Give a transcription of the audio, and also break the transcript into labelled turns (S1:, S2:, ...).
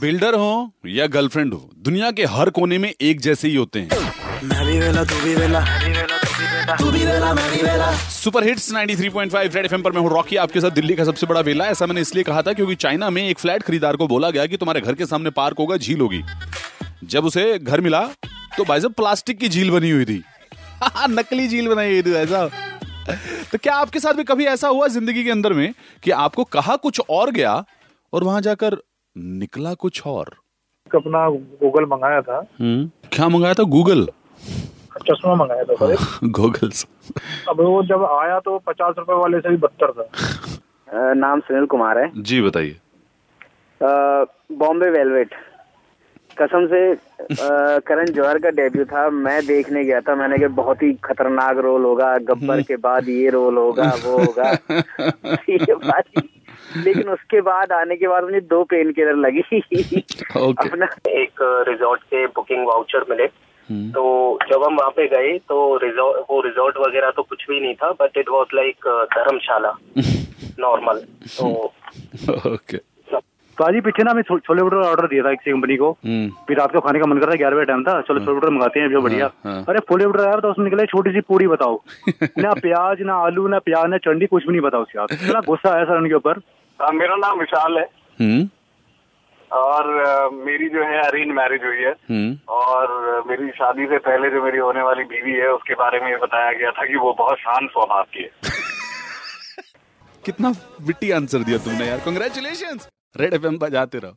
S1: Builder हो या girlfriend हो, दुनिया के हर कोने में एक जैसे ही होते हैं। सुपर हिट्स 93.5 रेड एफएम पर मैं हूँ रॉकी आपके साथ दिल्ली का सबसे बड़ा वेला। ऐसा मैंने इसलिए कहा था क्योंकि चाइना में एक फ्लैट खरीदार को बोला गया कि तुम्हारे घर के सामने पार्क होगा, झील होगी। जब उसे घर मिला तो भाई साहब प्लास्टिक की झील बनी हुई थी। नकली झील बनाई हुई थी ऐसा तो क्या आपके साथ भी कभी ऐसा हुआ ज़िंदगी के अंदर में कि आपको कहा कुछ और गया और वहाँ जाकर निकला कुछ और?
S2: अपना गूगल मंगाया था।
S1: क्या मंगाया था? गूगल
S2: चश्मा मंगाया था सर
S1: गूगल्स
S2: अब वो जब आया तो पचास रुपए वाले से भी बदतर था।
S3: नाम सुनील कुमार है।
S1: जी बताइए।
S3: बॉम्बे वेलवेट। कसम से करण जौहर का डेब्यू था। मैं देखने गया था। मैंने कहा बहुत ही खतरनाक रोल होगा। गब्बर के बाद ये रोल होगा वो होगा। ये बात लेकिन उसके बाद आने के बाद मुझे दो पेन किलर लगी।
S1: ओके
S3: अपना।
S4: एक रिजॉर्ट के बुकिंग वाउचर मिले। तो जब हम वहाँ पे गए तो रिजॉर्ट वो रिजॉर्ट वगैरह तो कुछ भी नहीं था but it was like Dharamshala normal तो
S1: ओके
S2: पाजी पीछे ना मैं छोले भटूरे ऑर्डर दिया था किसी कंपनी को।
S1: हम्म
S2: फिर रात को खाने का मन कर रहा है ग्यारह बजे टाइम था चलो छोले भटूरे मंगाते हैं जो बढ़िया। अरे छोले भटूरे आया तो उसमें निकले छोटी सी पूरी बताओ। ना प्याज ना आलू ना प्याज ना चंडी कुछ भी नहीं बताओ उसके बाद। इतना गुस्सा आया सर उनके ऊपर।
S5: मेरा नाम विशाल है।
S1: हम्म।
S5: और आ, मेरी जो है अरेंज मैरिज हुई है।
S1: हम्म।
S5: और मेरी शादी से पहले जो मेरी होने वाली बीवी है उसके बारे में ये बताया गया था कि वो बहुत शांत स्वभाव की है।
S1: कितना विटी आंसर दिया तुमने यार। कंग्रेचुलेशन रेड एफएम बजाते रहो।